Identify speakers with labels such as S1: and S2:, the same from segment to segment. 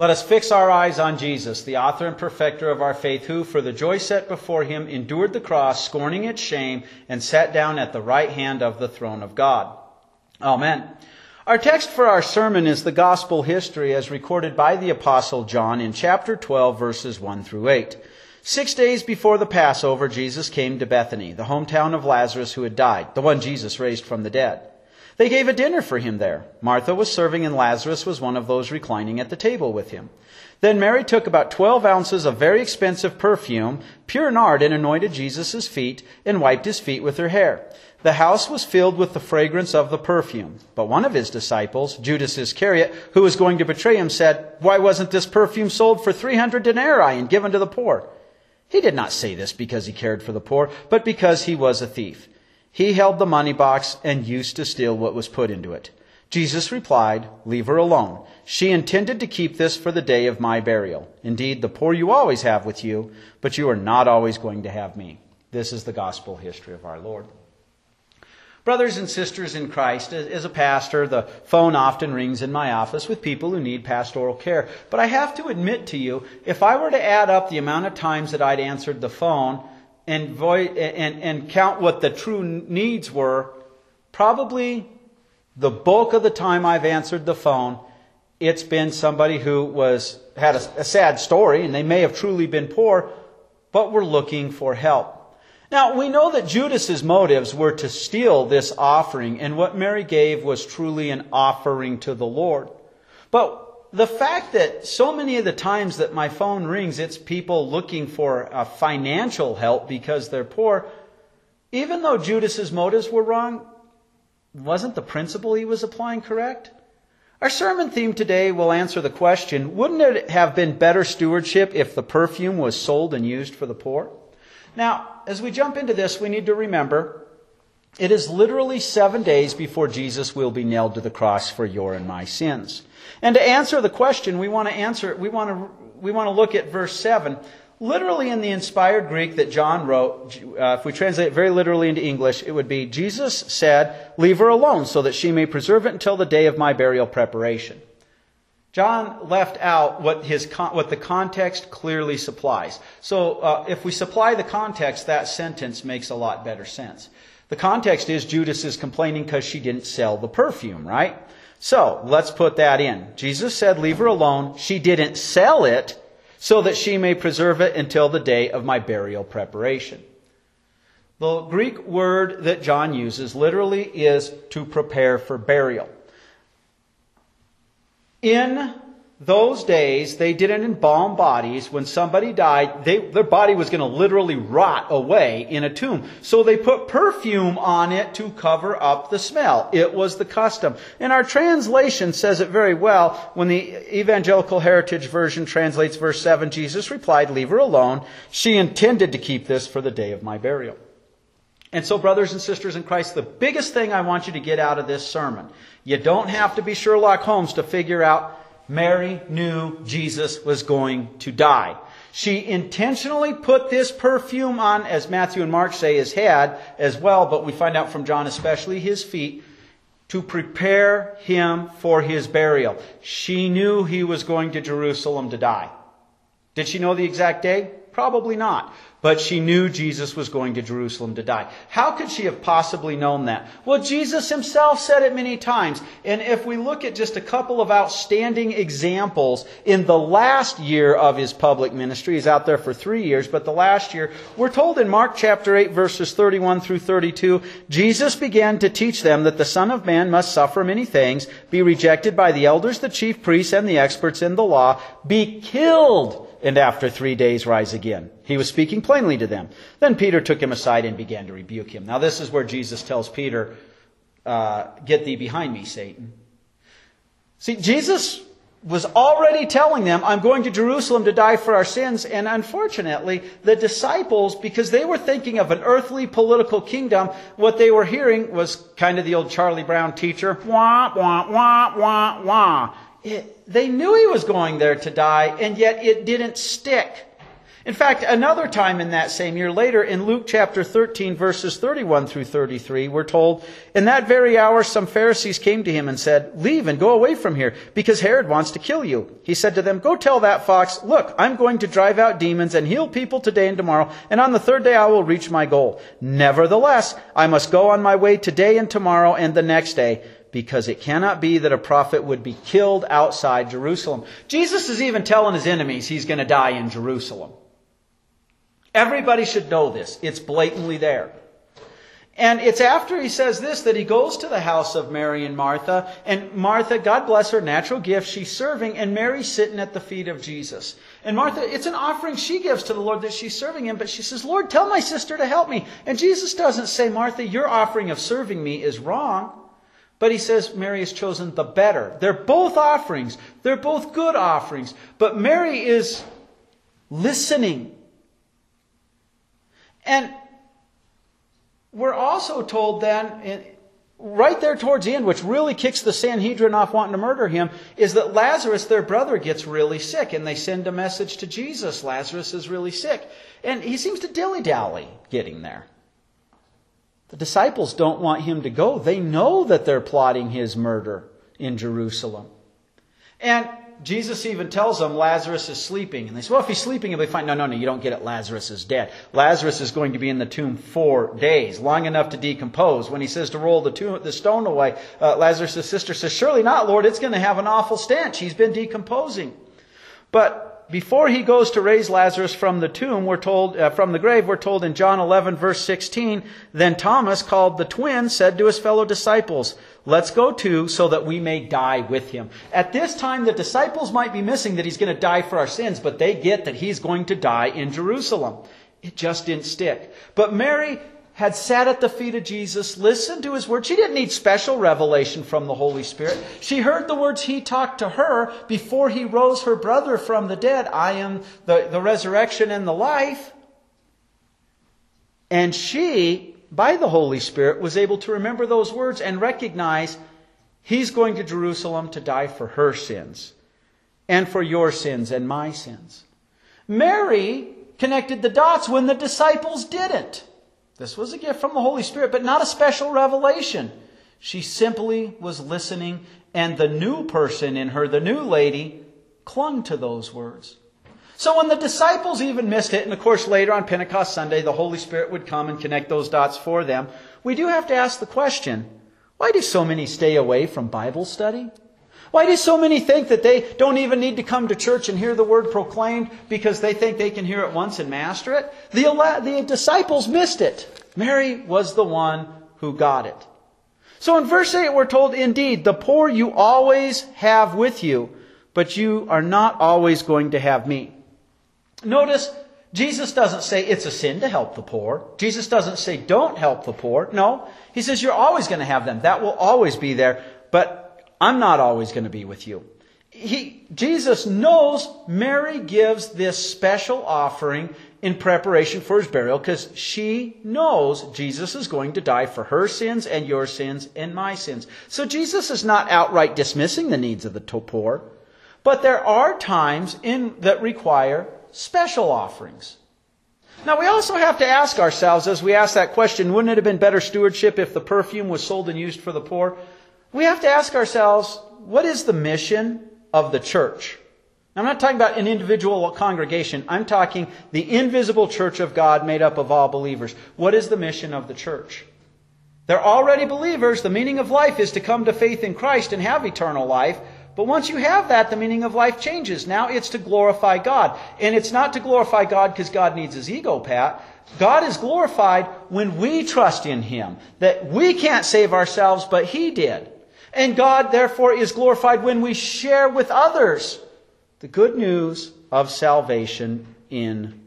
S1: Let us fix our eyes on Jesus, the author and perfecter of our faith, who, for the joy set before him, endured the cross, scorning its shame, and sat down at the right hand of the throne of God. Amen. Our text for our sermon is the gospel history as recorded by the apostle John in chapter 12 verses 1 through 8. Six days before the Passover, Jesus came to Bethany, the hometown of Lazarus who had died, the one Jesus raised from the dead. They gave a dinner for him there. Martha was serving, and Lazarus was one of those reclining at the table with him. Then Mary took about twelve ounces of very expensive perfume, pure nard, and anointed Jesus' feet, and wiped his feet with her hair. The house was filled with the fragrance of the perfume. But one of his disciples, Judas Iscariot, who was going to betray him, said, Why wasn't this perfume sold for three hundred denarii and given to the poor? He did not say this because he cared for the poor, but because he was a thief. He held the money box and used to steal what was put into it. Jesus replied, Leave her alone. She intended to keep this for the day of my burial. Indeed, the poor you always have with you, but you are not always going to have me. This is the gospel history of our Lord. Brothers and sisters in Christ, as a pastor, the phone often rings in my office with people who need pastoral care. But I have to admit to you, if I were to add up the amount of times that I'd answered the phone, and, and, and count what the true needs were, probably the bulk of the time I've answered the phone, it's been somebody who was had a, a sad story and they may have truly been poor, but were looking for help. Now, we know that Judas's motives were to steal this offering, and what Mary gave was truly an offering to the Lord. But the fact that so many of the times that my phone rings, it's people looking for uh, financial help because they're poor, even though Judas's motives were wrong, wasn't the principle he was applying correct? Our sermon theme today will answer the question, wouldn't it have been better stewardship if the perfume was sold and used for the poor? Now, as we jump into this, we need to remember it is literally seven days before Jesus will be nailed to the cross for your and my sins. And to answer the question, we want to answer, we want to, we want to look at verse 7. Literally in the inspired Greek that John wrote, uh, if we translate it very literally into English, it would be, Jesus said, leave her alone so that she may preserve it until the day of my burial preparation. John left out what, his, what the context clearly supplies. So uh, if we supply the context, that sentence makes a lot better sense. The context is Judas is complaining because she didn't sell the perfume, right? So let's put that in. Jesus said, Leave her alone. She didn't sell it so that she may preserve it until the day of my burial preparation. The Greek word that John uses literally is to prepare for burial. In those days, they didn't embalm bodies. When somebody died, they, their body was going to literally rot away in a tomb. So they put perfume on it to cover up the smell. It was the custom. And our translation says it very well. When the Evangelical Heritage Version translates verse 7, Jesus replied, Leave her alone. She intended to keep this for the day of my burial. And so, brothers and sisters in Christ, the biggest thing I want you to get out of this sermon, you don't have to be Sherlock Holmes to figure out Mary knew Jesus was going to die. She intentionally put this perfume on, as Matthew and Mark say, his head as well, but we find out from John especially his feet, to prepare him for his burial. She knew he was going to Jerusalem to die. Did she know the exact day? Probably not but she knew Jesus was going to Jerusalem to die. How could she have possibly known that? Well, Jesus himself said it many times. And if we look at just a couple of outstanding examples in the last year of his public ministry, he's out there for three years, but the last year, we're told in Mark chapter 8 verses 31 through 32, Jesus began to teach them that the Son of Man must suffer many things, be rejected by the elders, the chief priests, and the experts in the law, be killed, and after three days rise again. He was speaking plainly to them. Then Peter took him aside and began to rebuke him. Now, this is where Jesus tells Peter, uh, Get thee behind me, Satan. See, Jesus was already telling them, I'm going to Jerusalem to die for our sins. And unfortunately, the disciples, because they were thinking of an earthly political kingdom, what they were hearing was kind of the old Charlie Brown teacher, wah, wah, wah, wah, wah. It, they knew he was going there to die, and yet it didn't stick. In fact, another time in that same year, later in Luke chapter 13, verses 31 through 33, we're told, In that very hour some Pharisees came to him and said, Leave and go away from here, because Herod wants to kill you. He said to them, Go tell that fox, Look, I'm going to drive out demons and heal people today and tomorrow, and on the third day I will reach my goal. Nevertheless, I must go on my way today and tomorrow and the next day because it cannot be that a prophet would be killed outside Jerusalem. Jesus is even telling his enemies he's going to die in Jerusalem. Everybody should know this. It's blatantly there. And it's after he says this that he goes to the house of Mary and Martha. And Martha, God bless her, natural gift, she's serving, and Mary's sitting at the feet of Jesus. And Martha, it's an offering she gives to the Lord that she's serving him, but she says, Lord, tell my sister to help me. And Jesus doesn't say, Martha, your offering of serving me is wrong. But he says Mary has chosen the better. They're both offerings. They're both good offerings. But Mary is listening and we're also told then, right there towards the end, which really kicks the Sanhedrin off wanting to murder him, is that Lazarus, their brother, gets really sick. And they send a message to Jesus Lazarus is really sick. And he seems to dilly dally getting there. The disciples don't want him to go. They know that they're plotting his murder in Jerusalem. And Jesus even tells them Lazarus is sleeping. And they say, well, if he's sleeping, he'll be fine. No, no, no, you don't get it. Lazarus is dead. Lazarus is going to be in the tomb four days, long enough to decompose. When he says to roll the, tomb, the stone away, uh, Lazarus' sister says, surely not, Lord. It's going to have an awful stench. He's been decomposing. But before he goes to raise Lazarus from the tomb, we're told, uh, from the grave, we're told in John 11 verse 16, then Thomas, called the twin, said to his fellow disciples, let's go too so that we may die with him. At this time, the disciples might be missing that he's going to die for our sins, but they get that he's going to die in Jerusalem. It just didn't stick. But Mary had sat at the feet of Jesus, listened to his word. She didn't need special revelation from the Holy Spirit. She heard the words he talked to her before he rose her brother from the dead. I am the, the resurrection and the life. And she, by the Holy Spirit, was able to remember those words and recognize he's going to Jerusalem to die for her sins and for your sins and my sins. Mary connected the dots when the disciples didn't. This was a gift from the Holy Spirit, but not a special revelation. She simply was listening, and the new person in her, the new lady, clung to those words. So when the disciples even missed it, and of course later on Pentecost Sunday, the Holy Spirit would come and connect those dots for them, we do have to ask the question why do so many stay away from Bible study? Why do so many think that they don't even need to come to church and hear the word proclaimed because they think they can hear it once and master it? The, the disciples missed it. Mary was the one who got it. So in verse 8 we're told, indeed, the poor you always have with you, but you are not always going to have me. Notice, Jesus doesn't say it's a sin to help the poor. Jesus doesn't say don't help the poor. No. He says you're always going to have them. That will always be there. But I'm not always going to be with you. He, Jesus knows Mary gives this special offering in preparation for his burial because she knows Jesus is going to die for her sins and your sins and my sins. So Jesus is not outright dismissing the needs of the poor, but there are times in, that require special offerings. Now we also have to ask ourselves as we ask that question, wouldn't it have been better stewardship if the perfume was sold and used for the poor? We have to ask ourselves, what is the mission of the church? I'm not talking about an individual congregation. I'm talking the invisible church of God made up of all believers. What is the mission of the church? They're already believers. The meaning of life is to come to faith in Christ and have eternal life. But once you have that, the meaning of life changes. Now it's to glorify God. And it's not to glorify God because God needs his ego pat. God is glorified when we trust in Him. That we can't save ourselves, but He did. And God, therefore, is glorified when we share with others the good news of salvation in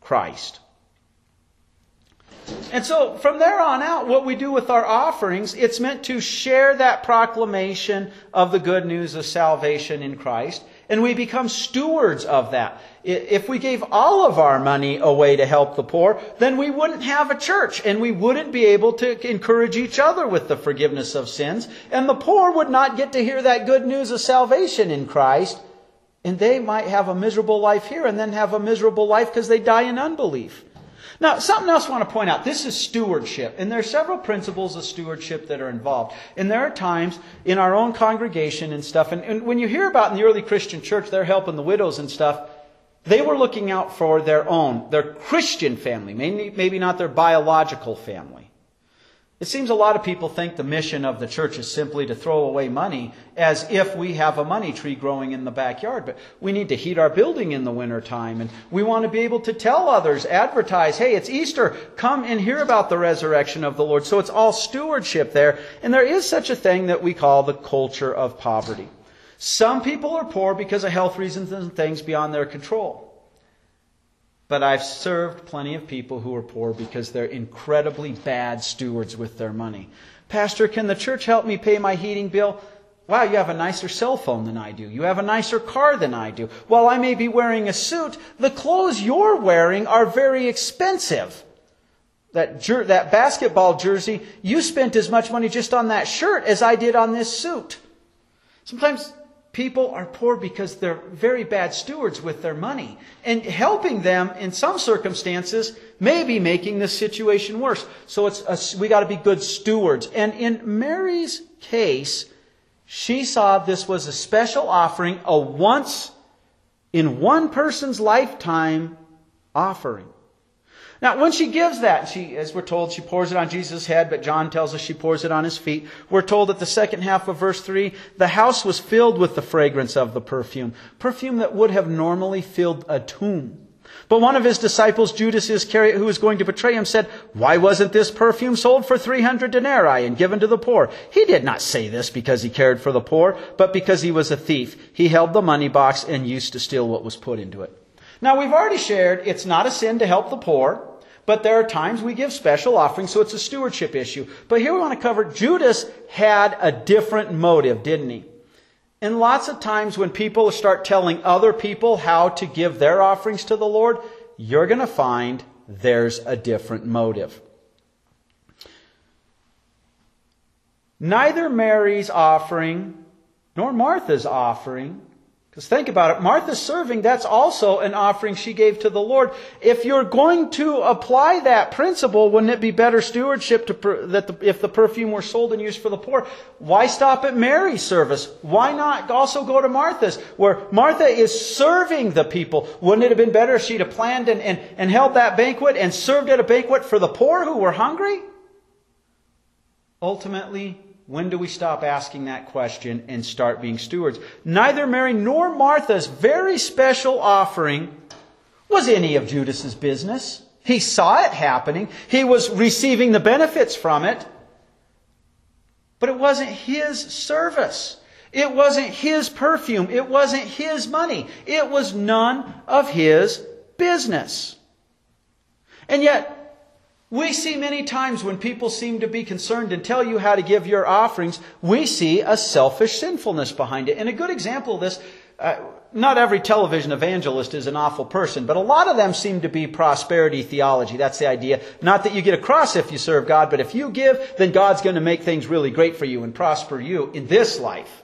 S1: Christ. And so from there on out, what we do with our offerings, it's meant to share that proclamation of the good news of salvation in Christ. And we become stewards of that. If we gave all of our money away to help the poor, then we wouldn't have a church and we wouldn't be able to encourage each other with the forgiveness of sins. And the poor would not get to hear that good news of salvation in Christ And they might have a miserable life here and then have a miserable life because they die in unbelief. Now, something else I want to point out. This is stewardship. And there are several principles of stewardship that are involved. And there are times in our own congregation and stuff, and, and when you hear about in the early Christian church, they're helping the widows and stuff, they were looking out for their own, their Christian family, maybe, maybe not their biological family. It seems a lot of people think the mission of the church is simply to throw away money as if we have a money tree growing in the backyard. But we need to heat our building in the wintertime. And we want to be able to tell others, advertise, hey, it's Easter. Come and hear about the resurrection of the Lord. So it's all stewardship there. And there is such a thing that we call the culture of poverty. Some people are poor because of health reasons and things beyond their control. But I've served plenty of people who are poor because they're incredibly bad stewards with their money. Pastor, can the church help me pay my heating bill? Wow, you have a nicer cell phone than I do. You have a nicer car than I do. While I may be wearing a suit, the clothes you're wearing are very expensive. That, jer- that basketball jersey, you spent as much money just on that shirt as I did on this suit. Sometimes people are poor because they're very bad stewards with their money. And helping them in some circumstances may be making the situation worse. So it's a, we got to be good stewards. And in Mary's case, she saw this was a special offering, a once in one person's lifetime offering. Now, when she gives that, she, as we're told, she pours it on Jesus' head, but John tells us she pours it on his feet. We're told at the second half of verse 3, the house was filled with the fragrance of the perfume. Perfume that would have normally filled a tomb. But one of his disciples, Judas Iscariot, who was going to betray him, said, Why wasn't this perfume sold for 300 denarii and given to the poor? He did not say this because he cared for the poor, but because he was a thief. He held the money box and used to steal what was put into it. Now, we've already shared it's not a sin to help the poor. But there are times we give special offerings, so it's a stewardship issue. But here we want to cover Judas had a different motive, didn't he? And lots of times when people start telling other people how to give their offerings to the Lord, you're going to find there's a different motive. Neither Mary's offering nor Martha's offering because think about it, Martha's serving, that's also an offering she gave to the Lord. If you're going to apply that principle, wouldn't it be better stewardship to per, that the, if the perfume were sold and used for the poor? Why stop at Mary's service? Why not also go to Martha's, where Martha is serving the people? Wouldn't it have been better if she'd have planned and, and, and held that banquet and served at a banquet for the poor who were hungry? Ultimately, when do we stop asking that question and start being stewards? Neither Mary nor Martha's very special offering was any of Judas's business. He saw it happening. He was receiving the benefits from it. But it wasn't his service. It wasn't his perfume. It wasn't his money. It was none of his business. And yet, we see many times when people seem to be concerned and tell you how to give your offerings, we see a selfish sinfulness behind it. And a good example of this, uh, not every television evangelist is an awful person, but a lot of them seem to be prosperity theology. That's the idea. Not that you get a cross if you serve God, but if you give, then God's going to make things really great for you and prosper you in this life.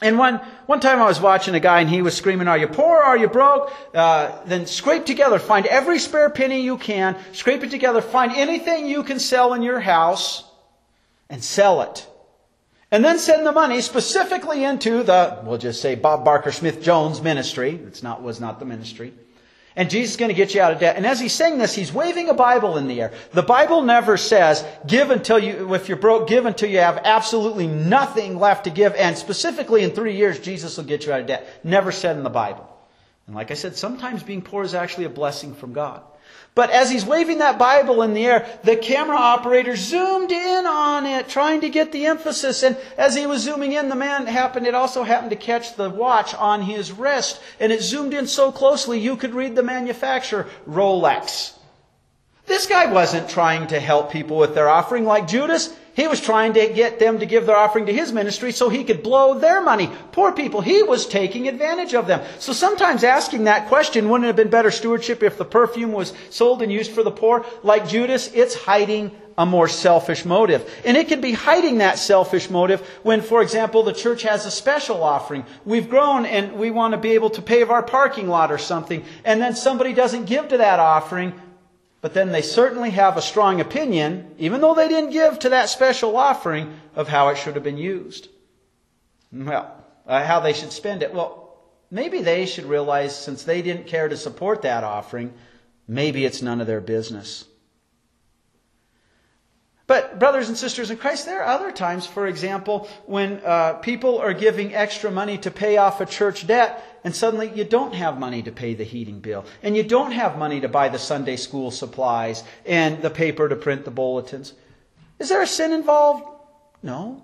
S1: And one, one time I was watching a guy and he was screaming, are you poor? Are you broke? Uh, then scrape together, find every spare penny you can, scrape it together, find anything you can sell in your house and sell it. And then send the money specifically into the, we'll just say Bob Barker Smith Jones ministry. It's not, was not the ministry. And Jesus is going to get you out of debt. And as he's saying this, he's waving a Bible in the air. The Bible never says, give until you, if you're broke, give until you have absolutely nothing left to give. And specifically in three years, Jesus will get you out of debt. Never said in the Bible. And like I said, sometimes being poor is actually a blessing from God. But as he's waving that Bible in the air, the camera operator zoomed in on it, trying to get the emphasis. And as he was zooming in, the man happened, it also happened to catch the watch on his wrist. And it zoomed in so closely, you could read the manufacturer, Rolex. This guy wasn't trying to help people with their offering like Judas. He was trying to get them to give their offering to his ministry so he could blow their money. Poor people. He was taking advantage of them. So sometimes asking that question, wouldn't it have been better stewardship if the perfume was sold and used for the poor? Like Judas, it's hiding a more selfish motive. And it can be hiding that selfish motive when, for example, the church has a special offering. We've grown and we want to be able to pave our parking lot or something, and then somebody doesn't give to that offering, but then they certainly have a strong opinion, even though they didn't give to that special offering, of how it should have been used. Well, uh, how they should spend it. Well, maybe they should realize since they didn't care to support that offering, maybe it's none of their business. But, brothers and sisters in Christ, there are other times, for example, when uh, people are giving extra money to pay off a church debt, and suddenly you don't have money to pay the heating bill, and you don't have money to buy the Sunday school supplies and the paper to print the bulletins. Is there a sin involved? No.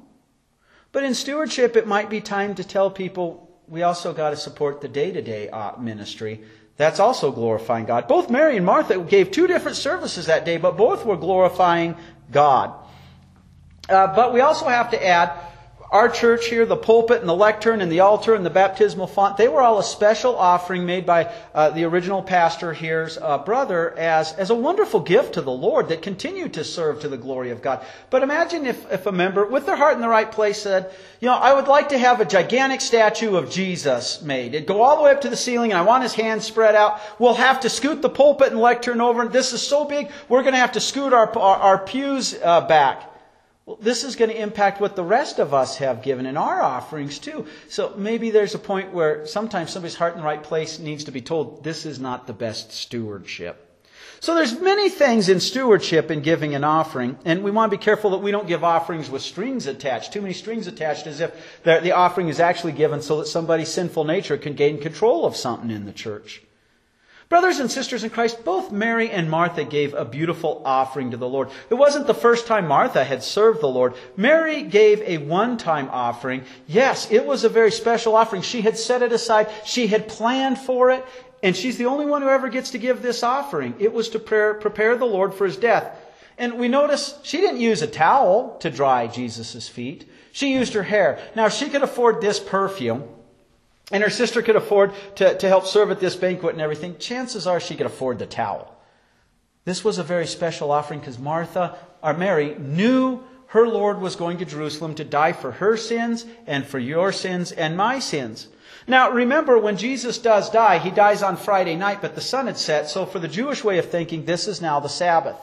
S1: But in stewardship, it might be time to tell people we also got to support the day to day ministry. That's also glorifying God. Both Mary and Martha gave two different services that day, but both were glorifying God. Uh, but we also have to add our church here, the pulpit and the lectern and the altar and the baptismal font, they were all a special offering made by uh, the original pastor here's uh, brother as, as a wonderful gift to the Lord that continued to serve to the glory of God. But imagine if, if a member, with their heart in the right place, said, You know, I would like to have a gigantic statue of Jesus made. It'd go all the way up to the ceiling and I want his hands spread out. We'll have to scoot the pulpit and lectern over. This is so big, we're going to have to scoot our, our, our pews uh, back. Well, this is going to impact what the rest of us have given in our offerings too. So maybe there's a point where sometimes somebody's heart in the right place needs to be told this is not the best stewardship. So there's many things in stewardship in giving an offering, and we want to be careful that we don't give offerings with strings attached. Too many strings attached as if the offering is actually given so that somebody's sinful nature can gain control of something in the church. Brothers and sisters in Christ, both Mary and Martha gave a beautiful offering to the Lord. It wasn't the first time Martha had served the Lord. Mary gave a one time offering. Yes, it was a very special offering. She had set it aside, she had planned for it, and she's the only one who ever gets to give this offering. It was to prepare the Lord for his death. And we notice she didn't use a towel to dry Jesus' feet. She used her hair. Now, she could afford this perfume and her sister could afford to, to help serve at this banquet and everything, chances are she could afford the towel. This was a very special offering because Martha, or Mary, knew her Lord was going to Jerusalem to die for her sins and for your sins and my sins. Now, remember, when Jesus does die, he dies on Friday night, but the sun had set, so for the Jewish way of thinking, this is now the Sabbath.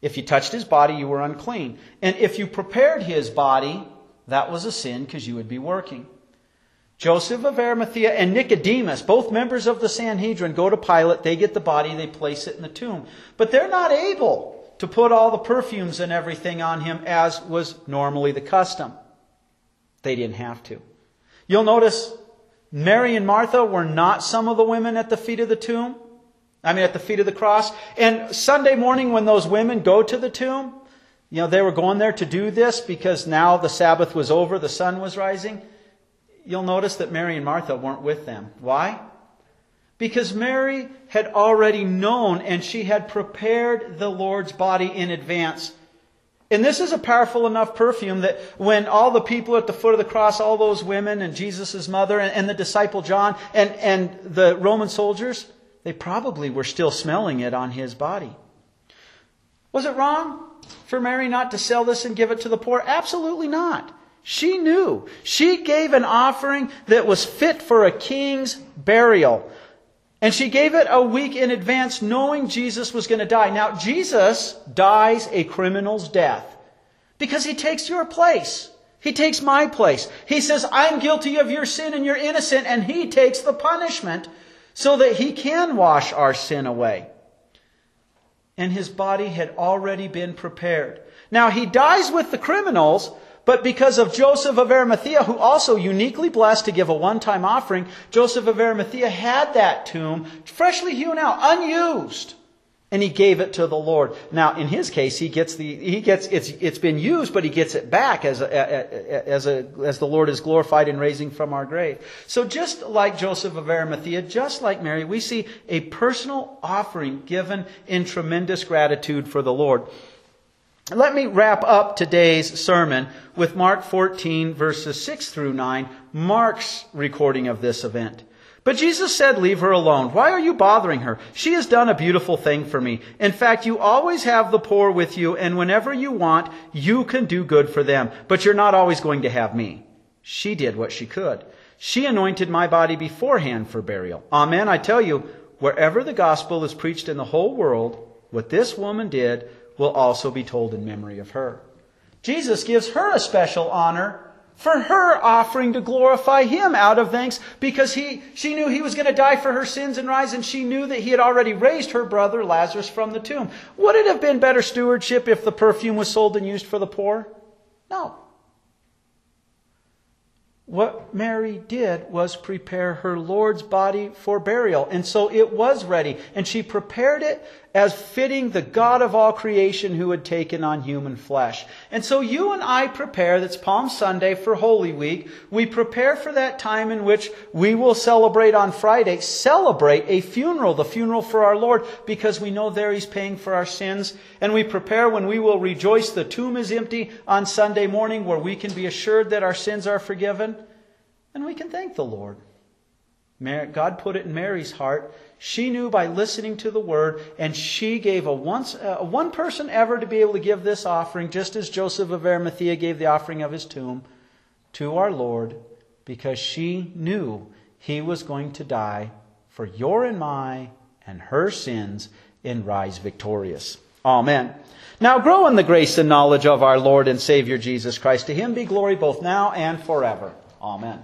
S1: If you touched his body, you were unclean. And if you prepared his body, that was a sin because you would be working. Joseph of Arimathea and Nicodemus, both members of the Sanhedrin, go to Pilate. They get the body, they place it in the tomb. But they're not able to put all the perfumes and everything on him as was normally the custom. They didn't have to. You'll notice Mary and Martha were not some of the women at the feet of the tomb. I mean, at the feet of the cross. And Sunday morning, when those women go to the tomb, you know, they were going there to do this because now the Sabbath was over, the sun was rising you'll notice that Mary and Martha weren't with them. Why? Because Mary had already known and she had prepared the Lord's body in advance. And this is a powerful enough perfume that when all the people at the foot of the cross, all those women and Jesus' mother and, and the disciple John and, and the Roman soldiers, they probably were still smelling it on his body. Was it wrong for Mary not to sell this and give it to the poor? Absolutely not. She knew. She gave an offering that was fit for a king's burial. And she gave it a week in advance, knowing Jesus was going to die. Now, Jesus dies a criminal's death because he takes your place. He takes my place. He says, I'm guilty of your sin and you're innocent, and he takes the punishment so that he can wash our sin away. And his body had already been prepared. Now, he dies with the criminals, but because of Joseph of Arimathea, who also uniquely blessed to give a one-time offering, Joseph of Arimathea had that tomb freshly hewn out, unused. And he gave it to the Lord. Now, in his case, he gets the, he gets, it's, it's been used, but he gets it back as a, as a, as the Lord is glorified in raising from our grave. So just like Joseph of Arimathea, just like Mary, we see a personal offering given in tremendous gratitude for the Lord. Let me wrap up today's sermon with Mark 14, verses 6 through 9, Mark's recording of this event. But Jesus said, Leave her alone. Why are you bothering her? She has done a beautiful thing for me. In fact, you always have the poor with you, and whenever you want, you can do good for them. But you're not always going to have me. She did what she could. She anointed my body beforehand for burial. Amen. I tell you, wherever the gospel is preached in the whole world, what this woman did will also be told in memory of her. Jesus gives her a special honor for her offering to glorify him out of thanks because he, she knew he was going to die for her sins and rise, and she knew that he had already raised her brother Lazarus from the tomb. Would it have been better stewardship if the perfume was sold and used for the poor? No. What Mary did was prepare her Lord's body for burial. And so it was ready. And she prepared it as fitting the God of all creation who had taken on human flesh. And so you and I prepare, that's Palm Sunday for Holy Week. We prepare for that time in which we will celebrate on Friday, celebrate a funeral, the funeral for our Lord, because we know there He's paying for our sins. And we prepare when we will rejoice the tomb is empty on Sunday morning, where we can be assured that our sins are forgiven. And we can thank the Lord. God put it in Mary's heart she knew by listening to the word, and she gave a once uh, one person ever to be able to give this offering, just as Joseph of Arimathea gave the offering of his tomb to our Lord, because she knew he was going to die for your and my and her sins and rise victorious. Amen. Now grow in the grace and knowledge of our Lord and Savior Jesus Christ. To him be glory both now and forever. Amen.